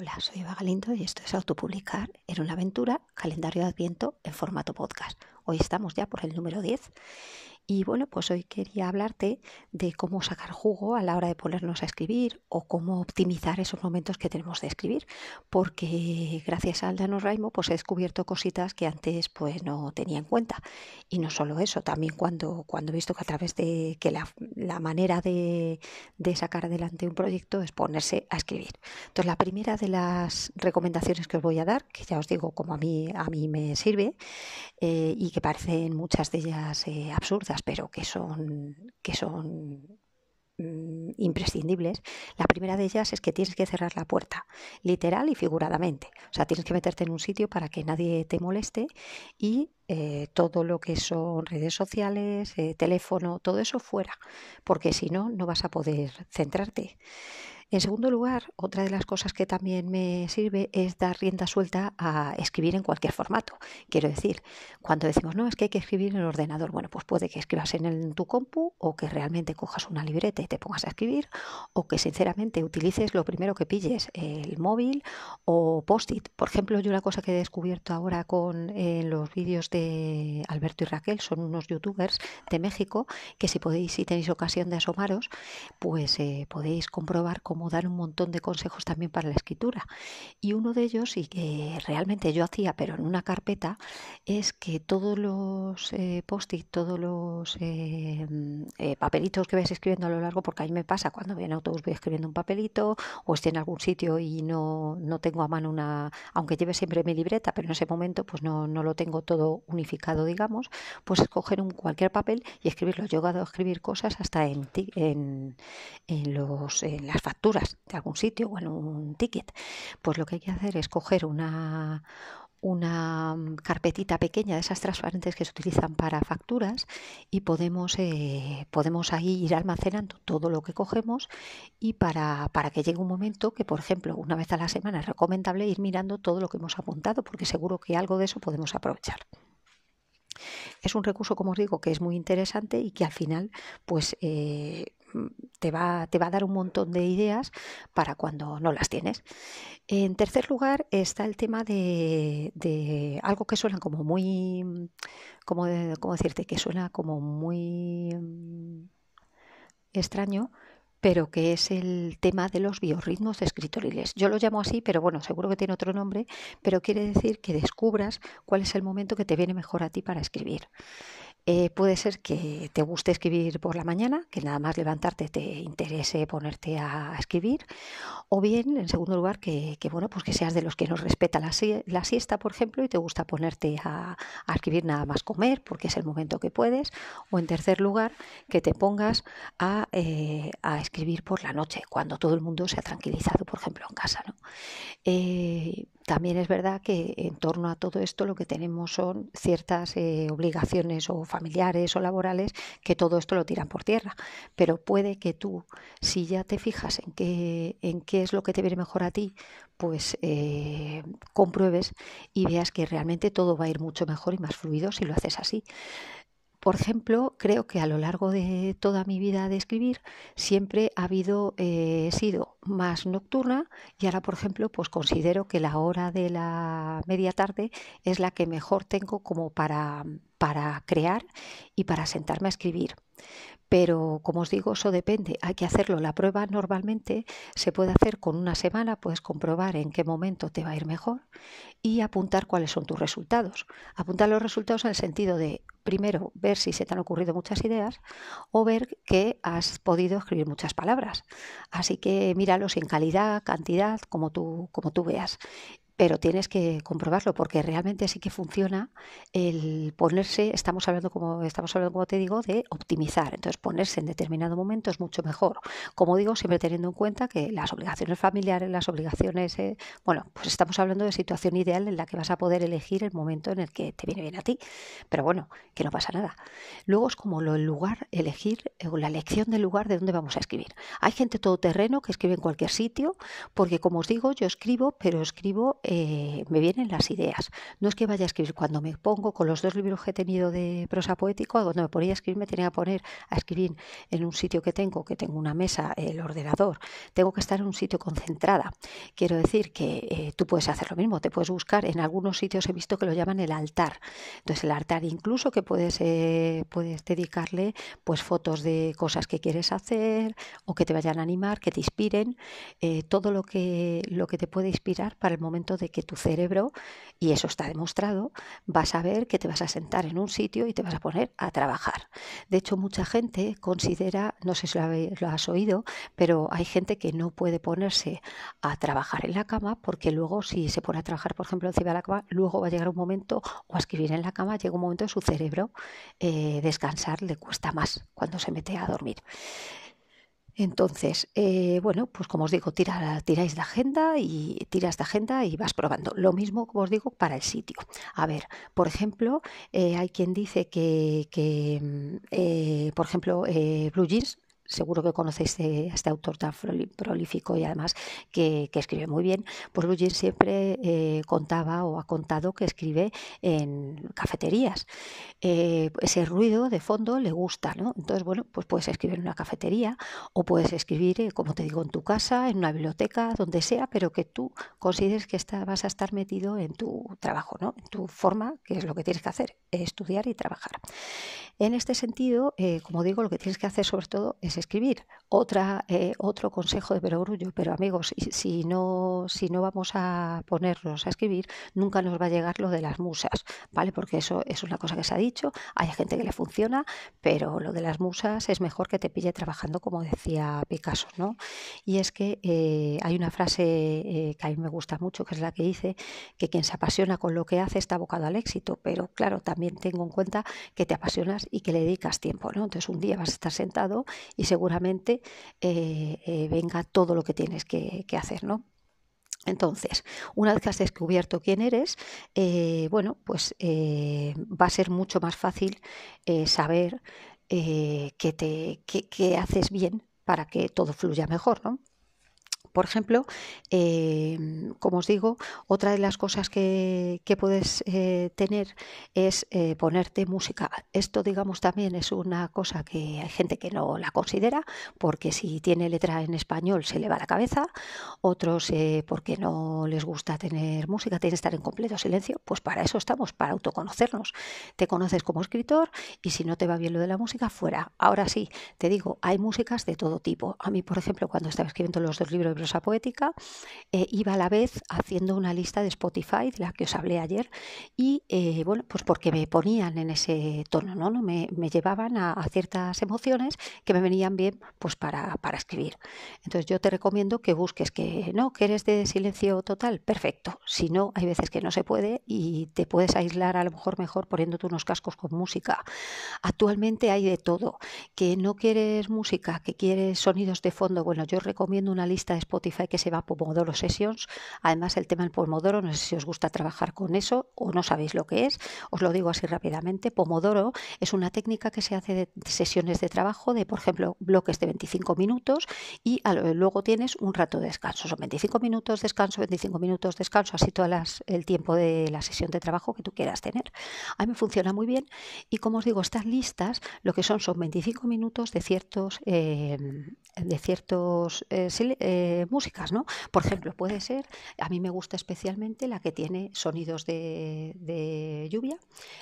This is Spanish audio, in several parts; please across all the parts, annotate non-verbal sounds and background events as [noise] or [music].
Hola, soy Eva Galindo y esto es Autopublicar en una aventura, calendario de Adviento en formato podcast. Hoy estamos ya por el número 10 y bueno, pues hoy quería hablarte de cómo sacar jugo a la hora de ponernos a escribir o cómo optimizar esos momentos que tenemos de escribir, porque gracias al NaNoWriMo pues he descubierto cositas que antes pues no tenía en cuenta. Y no solo eso, también cuando, cuando he visto que a través de que la, la manera de, sacar adelante un proyecto es ponerse a escribir. Entonces la primera de las recomendaciones que os voy a dar, que ya os digo como a mí, a mí me sirve eh, y que parecen muchas de ellas eh, absurdas, pero que son, que son mm, imprescindibles. La primera de ellas es que tienes que cerrar la puerta, literal y figuradamente. O sea, tienes que meterte en un sitio para que nadie te moleste y eh, todo lo que son redes sociales, eh, teléfono, todo eso fuera, porque si no, no vas a poder centrarte. En segundo lugar, otra de las cosas que también me sirve es dar rienda suelta a escribir en cualquier formato. Quiero decir, cuando decimos, no, es que hay que escribir en el ordenador, bueno, pues puede que escribas en, el, tu compu o que realmente cojas una libreta y te pongas a escribir o que sinceramente utilices lo primero que pilles, el móvil o post-it. Por ejemplo, yo una cosa que he descubierto ahora con eh, los vídeos de Alberto y Raquel, son unos youtubers de México que si podéis, si tenéis ocasión de asomaros, pues eh, podéis comprobar cómo dar un montón de consejos también para la escritura. Y uno de ellos, y que realmente yo hacía, pero en una carpeta, es que todos los eh, post-it, todos los eh, eh, papelitos que vais escribiendo a lo largo, porque a mí me pasa cuando voy en autobús voy escribiendo un papelito o estoy en algún sitio y no, no tengo a mano una, aunque lleve siempre mi libreta, pero en ese momento pues no, no lo tengo todo unificado, digamos, pues escoger un cualquier papel y escribirlo. Yo he llegado a escribir cosas hasta en, en, en, los, en las facturas de algún sitio o en un ticket, pues lo que hay que hacer es coger una, una carpetita pequeña de esas transparentes que se utilizan para facturas y podemos, eh, podemos ahí ir almacenando todo lo que cogemos y para, para que llegue un momento que, por ejemplo, una vez a la semana es recomendable ir mirando todo lo que hemos apuntado porque seguro que algo de eso podemos aprovechar. Es un recurso, como os digo, que es muy interesante y que al final, pues eh, te va, te va a dar un montón de ideas para cuando no las tienes. En tercer lugar está el tema de, algo que suena como muy, como, ¿cómo decirte? Que suena como muy mm, extraño, pero que es el tema de los biorritmos escritoriles. Yo lo llamo así, pero bueno, seguro que tiene otro nombre, pero quiere decir que descubras cuál es el momento que te viene mejor a ti para escribir. Eh, puede ser que te guste escribir por la mañana, que nada más levantarte te interese ponerte a escribir, o bien, en segundo lugar, que, bueno, pues que seas de los que nos respeta la, siesta, por ejemplo, y te gusta ponerte a, escribir nada más comer, porque es el momento que puedes, o en tercer lugar, que te pongas a, eh, escribir por la noche, cuando todo el mundo se ha tranquilizado, por ejemplo, en casa. ¿no? Eh, también es verdad que en torno a todo esto lo que tenemos son ciertas eh, obligaciones o familiares o laborales que todo esto lo tiran por tierra. Pero puede que tú, si ya te fijas en qué, en qué es lo que te viene mejor a ti, pues eh, compruebes y veas que realmente todo va a ir mucho mejor y más fluido si lo haces así. Por ejemplo, creo que a lo largo de toda mi vida de escribir siempre ha habido, eh, sido más nocturna y ahora, por ejemplo, pues considero que la hora de la media tarde es la que mejor tengo como para, para crear y para sentarme a escribir. Pero como os digo, eso depende. Hay que hacerlo. La prueba normalmente se puede hacer con una semana, puedes comprobar en qué momento te va a ir mejor y apuntar cuáles son tus resultados. Apuntar los resultados en el sentido de, primero, ver si se te han ocurrido muchas ideas o ver que has podido escribir muchas palabras. Así que míralos en calidad, cantidad, como tú, como tú veas pero tienes que comprobarlo porque realmente sí que funciona el ponerse, estamos hablando como estamos hablando como te digo de optimizar, entonces ponerse en determinado momento es mucho mejor. Como digo, siempre teniendo en cuenta que las obligaciones familiares, las obligaciones, eh, bueno, pues estamos hablando de situación ideal en la que vas a poder elegir el momento en el que te viene bien a ti, pero bueno, que no pasa nada. Luego es como lo el lugar, elegir eh, la elección del lugar de donde vamos a escribir. Hay gente todoterreno que escribe en cualquier sitio, porque como os digo, yo escribo, pero escribo eh, me vienen las ideas. No es que vaya a escribir cuando me pongo con los dos libros que he tenido de prosa poético, cuando me ponía a escribir me tenía que poner a escribir en un sitio que tengo, que tengo una mesa, el ordenador. Tengo que estar en un sitio concentrada. Quiero decir que eh, tú puedes hacer lo mismo, te puedes buscar, en algunos sitios he visto que lo llaman el altar. Entonces el altar incluso que puedes, eh, puedes dedicarle pues fotos de cosas que quieres hacer o que te vayan a animar, que te inspiren, todo lo que, lo que te puede inspirar para el momento de que tu cerebro, y eso está demostrado, vas a ver que te vas a sentar en un sitio y te vas a poner a trabajar. De hecho, mucha gente considera, no sé si lo, has oído, pero hay gente que no puede ponerse a trabajar en la cama porque luego si se pone a trabajar, por ejemplo, encima de la cama, luego va a llegar un momento o a escribir en la cama, llega un momento en su cerebro eh, descansar le cuesta más cuando se mete a dormir. Entonces, eh, bueno, pues como os digo, tira, tiráis la agenda y tiras de agenda y vas probando. Lo mismo, como os digo, para el sitio. A ver, por ejemplo, eh, hay quien dice que, mm, por ejemplo, Blue Jeans seguro que conocéis a este autor tan prolífico y además que, escribe muy bien, pues Lugin siempre eh, contaba o ha contado que escribe en cafeterías. Eh, ese ruido de fondo le gusta, ¿no? Entonces, bueno, pues puedes escribir en una cafetería o puedes escribir, eh, como te digo, en tu casa, en una biblioteca, donde sea, pero que tú consideres que vas a estar metido en tu trabajo, ¿no? En tu forma, que es lo que tienes que hacer, estudiar y trabajar. En este sentido, como digo, lo que tienes que hacer sobre todo es escribir. Otra, eh, otro consejo de perogrullo, pero amigos, si no, si no vamos a ponernos a escribir, nunca nos va a llegar lo de las musas, ¿vale? Porque eso es una cosa que se ha dicho, hay gente que le funciona, pero lo de las musas es mejor que te pille trabajando, como decía Picasso, ¿no? Y es que eh, hay una frase eh, que a mí me gusta mucho, que es la que dice que quien se apasiona con lo que hace está abocado al éxito, pero claro, también tengo en cuenta que te apasionas y que le dedicas tiempo, ¿no? Entonces un día vas a estar sentado y seguramente eh, eh, venga todo lo que tienes que, hacer, ¿no? Entonces, una vez que has descubierto quién eres, eh, bueno, pues va a ser mucho más fácil saber qué, te, qué haces bien para que todo fluya mejor, ¿no? Por ejemplo, em, como os digo, otra de las cosas que, puedes eh, tener es eh, ponerte música. Esto, digamos, también es una cosa que hay gente que no la considera, porque si tiene letra en español se le va la cabeza, otros eh, porque no les gusta tener música, tiene que estar en completo silencio, pues para eso estamos, para autoconocernos. Te conoces como escritor y si no te va bien lo de la música, fuera. Ahora sí, te digo, hay músicas de todo tipo. A mí, por ejemplo, cuando estaba escribiendo los dos libros de poética, eh, iba a la vez haciendo una lista de Spotify, de la que os hablé ayer, y eh, bueno, pues porque me ponían en ese tono, ¿no? ¿No? Me, llevaban a, ciertas emociones que me venían bien pues para, para escribir. Entonces yo te recomiendo que busques que no, que eres de silencio total, perfecto. Si no, hay veces que no se puede y te puedes aislar a lo mejor mejor poniéndote unos cascos con música. Actualmente hay de todo. Que no quieres música, que quieres sonidos de fondo, bueno, yo recomiendo una lista de Spotify que se llama Pomodoro Sessions. Además, el tema del Pomodoro, no sé si os gusta trabajar con eso o no sabéis lo que es, os lo digo así rápidamente. Pomodoro es una técnica que se hace de sesiones de trabajo de, por ejemplo, bloques de 25 minutos y luego tienes un rato de descanso. Son 25 minutos descanso, 25 minutos descanso, así todo el tiempo de la sesión de trabajo que tú quieras tener. A mí me funciona muy bien y como os digo, estas listas lo que son son 25 minutos de ciertos, eh, de ciertos eh, eh, músicas, ¿no? Por ejemplo, puede ser, a mí me gusta especialmente la que tiene sonidos de, lluvia,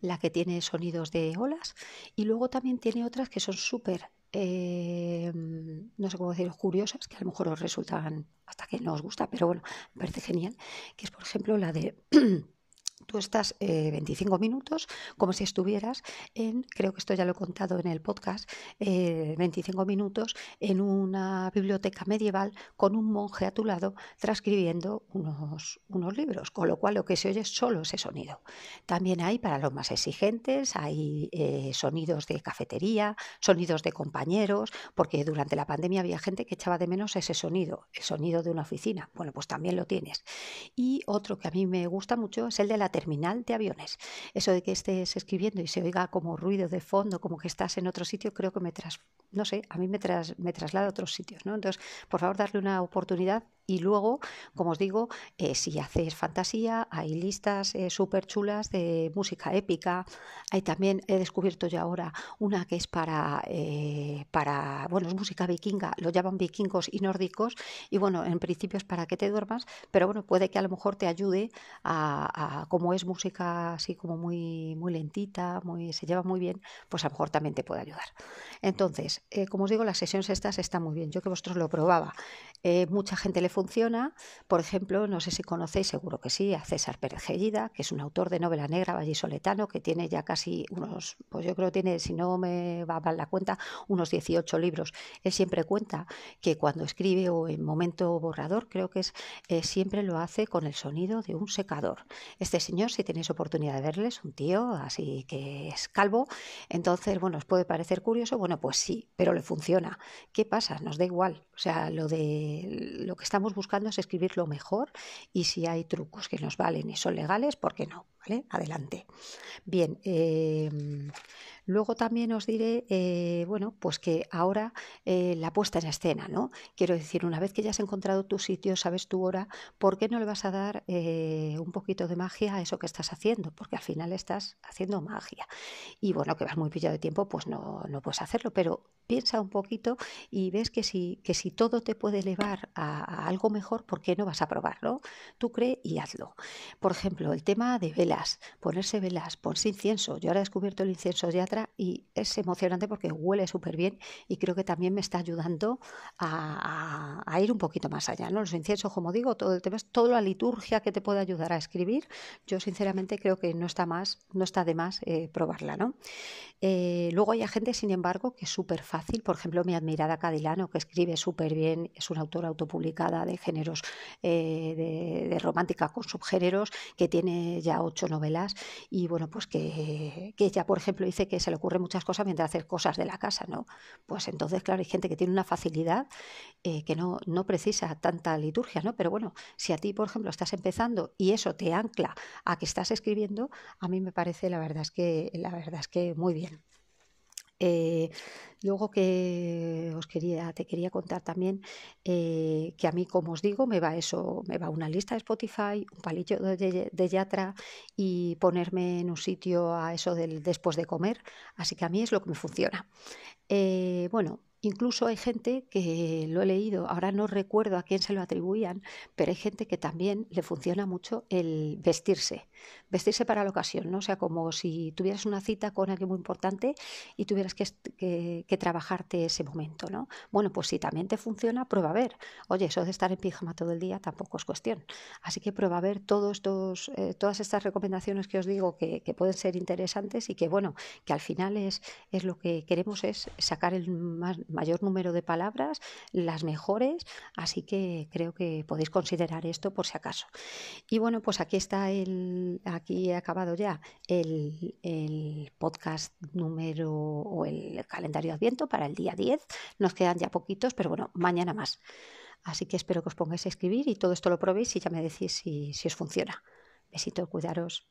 la que tiene sonidos de olas y luego también tiene otras que son súper eh, no sé cómo decir, curiosas, que a lo mejor os resultan hasta que no os gusta, pero bueno, me parece genial, que es por ejemplo la de [clears throat] Tú estás 25 eh, minutos como si estuvieras en, creo que esto ya lo he contado en el podcast, 25 eh, minutos en una biblioteca medieval con un monje a tu lado transcribiendo unos, unos libros, con lo cual lo que se oye es solo ese sonido. También hay para los más exigentes, hay eh, sonidos de cafetería, sonidos de compañeros, porque durante la pandemia había gente que echaba de menos ese sonido, el sonido de una oficina. Bueno, pues también lo tienes. Y otro que a mí me gusta mucho es el de la terminal de aviones. Eso de que estés escribiendo y se oiga como ruido de fondo, como que estás en otro sitio, creo que me tras, no sé, a mí me, tras, me traslada a otros sitios, ¿no? Entonces, por favor, darle una oportunidad Y luego, como os digo, eh, si haces fantasía, hay listas eh, súper chulas de música épica. Hay también, he descubierto ya ahora, una que es para, eh, para, bueno, es música vikinga, lo llaman vikingos y nórdicos. Y bueno, en principio es para que te duermas, pero bueno, puede que a lo mejor te ayude a, como es música así como muy, muy lentita, muy, se lleva muy bien, pues a lo mejor también te puede ayudar. Entonces, como os digo, las sesiones estas están muy bien. Yo que vosotros lo probaba. mucha gente le funciona. Por ejemplo, no sé si conocéis, seguro que sí, a César Pérez Gellida, que es un autor de novela negra vallisoletano, que tiene ya casi unos, pues yo creo que tiene, si no me va mal la cuenta, unos 18 libros. Él siempre cuenta que cuando escribe o en momento borrador, creo que es, eh, siempre lo hace con el sonido de un secador. Este señor, si tenéis oportunidad de verle, es un tío así que es calvo, entonces, bueno, os puede parecer curioso, bueno, pues sí, pero le funciona. ¿Qué pasa? Nos da igual. O sea, lo de lo que estamos buscando es escribir lo mejor y si hay trucos que nos valen y son legales, ¿por qué no? ¿Vale? Adelante. Bien, em, luego también os diré, eh, bueno, pues que ahora eh, la puesta en escena, ¿no? Quiero decir, una vez que ya has encontrado tu sitio, sabes tu hora, ¿por qué no le vas a dar eh, un poquito de magia a eso que estás haciendo? Porque al final estás haciendo magia. Y bueno, que vas muy pillado de tiempo, pues no, no puedes hacerlo, pero piensa un poquito y ves que si, que si todo te puede elevar a, algo mejor, ¿por qué no vas a probarlo? Tú cree y hazlo. Por ejemplo, el tema de velas, ponerse velas, ponerse incienso. Yo ahora he descubierto el incienso y es emocionante porque huele súper bien y creo que también me está ayudando a, ir un poquito más allá. ¿no? Los inciensos, como digo, todo el tema es toda la liturgia que te puede ayudar a escribir. Yo sinceramente creo que no está más, no está de más eh, probarla, ¿no? Eh, luego hay gente, sin embargo, que es súper fácil. Por ejemplo, mi admirada Cadilano, que escribe súper bien, es una autora autopublicada de géneros eh, de, romántica con subgéneros, que tiene ya ocho novelas. Y bueno, pues que, que, ella, por ejemplo, dice que se le ocurren muchas cosas mientras hace cosas de la casa, ¿no? Pues entonces, claro, hay gente que tiene una facilidad eh, que no, no precisa tanta liturgia, ¿no? Pero bueno, si a ti, por ejemplo, estás empezando y eso te ancla a que estás escribiendo, a mí me parece, la verdad es que, la verdad es que muy bien. Eh, luego que os quería, te quería contar también eh, que a mí, como os digo, me va eso, me va una lista de Spotify, un palillo de, de, Yatra y ponerme en un sitio a eso del después de comer. Así que a mí es lo que me funciona. Eh, bueno, Incluso hay gente que lo he leído, ahora no recuerdo a quién se lo atribuían, pero hay gente que también le funciona mucho el vestirse, vestirse para la ocasión, ¿no? O sea, como si tuvieras una cita con alguien muy importante y tuvieras que, trabajarte ese momento, ¿no? Bueno, pues si también te funciona, prueba a ver. Oye, eso de estar en pijama todo el día tampoco es cuestión. Así que prueba a ver todos estos, eh, todas estas recomendaciones que os digo que, pueden ser interesantes y que, bueno, que al final es, es lo que queremos es sacar el más mayor número de palabras, las mejores, así que creo que podéis considerar esto por si acaso. Y bueno, pues aquí está el, aquí he acabado ya el, el podcast número o el calendario de Adviento para el día 10. Nos quedan ya poquitos, pero bueno, mañana más. Así que espero que os pongáis a escribir y todo esto lo probéis y ya me decís si, si os funciona. Besito, cuidaros.